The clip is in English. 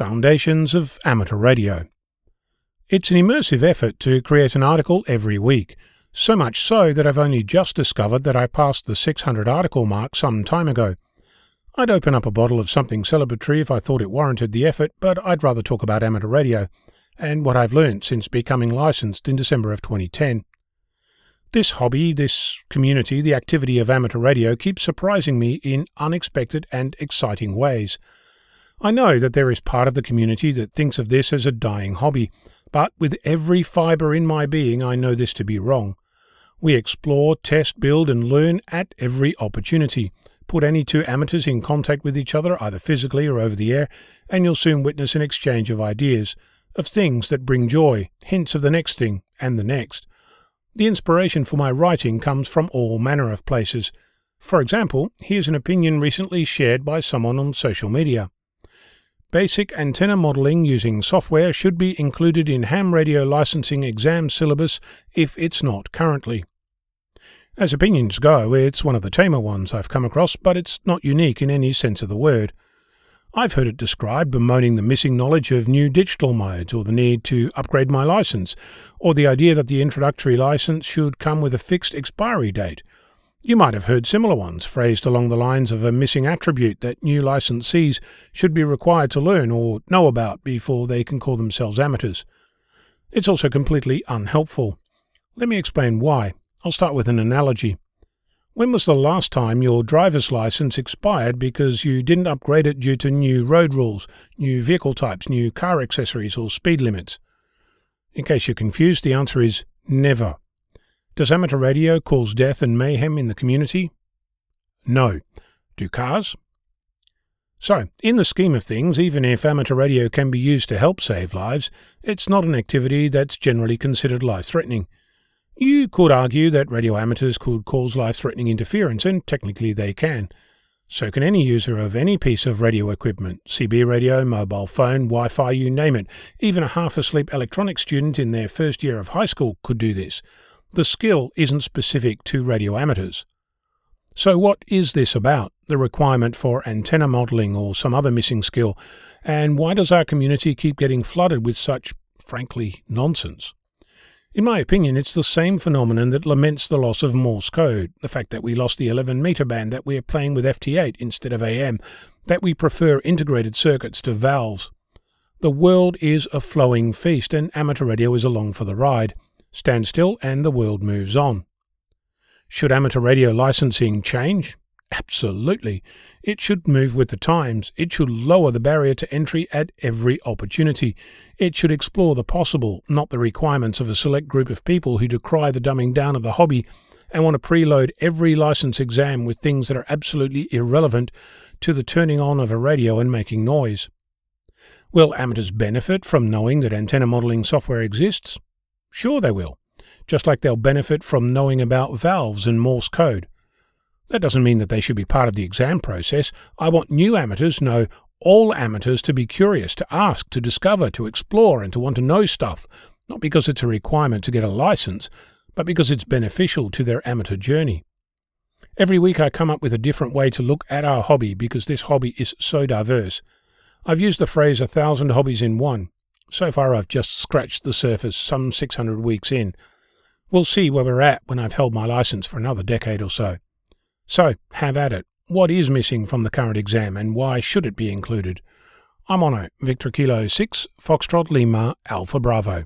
Foundations of Amateur Radio. It's an immersive effort to create an article every week, so much so that I've only just discovered that I passed the 600 article mark some time ago. I'd open up a bottle of something celebratory if I thought it warranted the effort, but I'd rather talk about amateur radio and what I've learned since becoming licensed in December of 2010. This hobby, this community, the activity of amateur radio keeps surprising me in unexpected and exciting ways. I know that there is part of the community that thinks of this as a dying hobby, but with every fibre in my being I know this to be wrong. We explore, test, build, and learn at every opportunity. Put any two amateurs in contact with each other, either physically or over the air, and you'll soon witness an exchange of ideas, of things that bring joy, hints of the next thing, and the next. The inspiration for my writing comes from all manner of places. For example, here's an opinion recently shared by someone on social media. Basic antenna modeling using software should be included in ham radio licensing exam syllabus if it's not currently. As opinions go, it's one of the tamer ones I've come across, but it's not unique in any sense of the word. I've heard it described bemoaning the missing knowledge of new digital modes or the need to upgrade my license, or the idea that the introductory license should come with a fixed expiry date, you might have heard similar ones phrased along the lines of a missing attribute that new licensees should be required to learn or know about before they can call themselves amateurs. It's also completely unhelpful. Let me explain why. I'll start with an analogy. When was the last time your driver's license expired because you didn't upgrade it due to new road rules, new vehicle types, new car accessories, or speed limits? In case you're confused, the answer is never. Does amateur radio cause death and mayhem in the community? No. Do cars? So, in the scheme of things, even if amateur radio can be used to help save lives, it's not an activity that's generally considered life threatening. You could argue that radio amateurs could cause life threatening interference, and technically they can. So can any user of any piece of radio equipment CB radio, mobile phone, Wi Fi, you name it. Even a half asleep electronics student in their first year of high school could do this. The skill isn't specific to radio amateurs. So, what is this about, the requirement for antenna modelling or some other missing skill, and why does our community keep getting flooded with such, frankly, nonsense? In my opinion, it's the same phenomenon that laments the loss of Morse code, the fact that we lost the 11 meter band, that we are playing with FT8 instead of AM, that we prefer integrated circuits to valves. The world is a flowing feast, and amateur radio is along for the ride stand still and the world moves on. Should amateur radio licensing change? Absolutely. It should move with the times. It should lower the barrier to entry at every opportunity. It should explore the possible, not the requirements of a select group of people who decry the dumbing down of the hobby and want to preload every license exam with things that are absolutely irrelevant to the turning on of a radio and making noise. Will amateurs benefit from knowing that antenna modeling software exists? Sure, they will, just like they'll benefit from knowing about valves and Morse code. That doesn't mean that they should be part of the exam process. I want new amateurs, no, all amateurs, to be curious, to ask, to discover, to explore, and to want to know stuff, not because it's a requirement to get a license, but because it's beneficial to their amateur journey. Every week I come up with a different way to look at our hobby because this hobby is so diverse. I've used the phrase a thousand hobbies in one. So far, I've just scratched the surface some 600 weeks in. We'll see where we're at when I've held my license for another decade or so. So, have at it. What is missing from the current exam and why should it be included? I'm Onno. Victor Kilo 6, Foxtrot Lima, Alpha Bravo.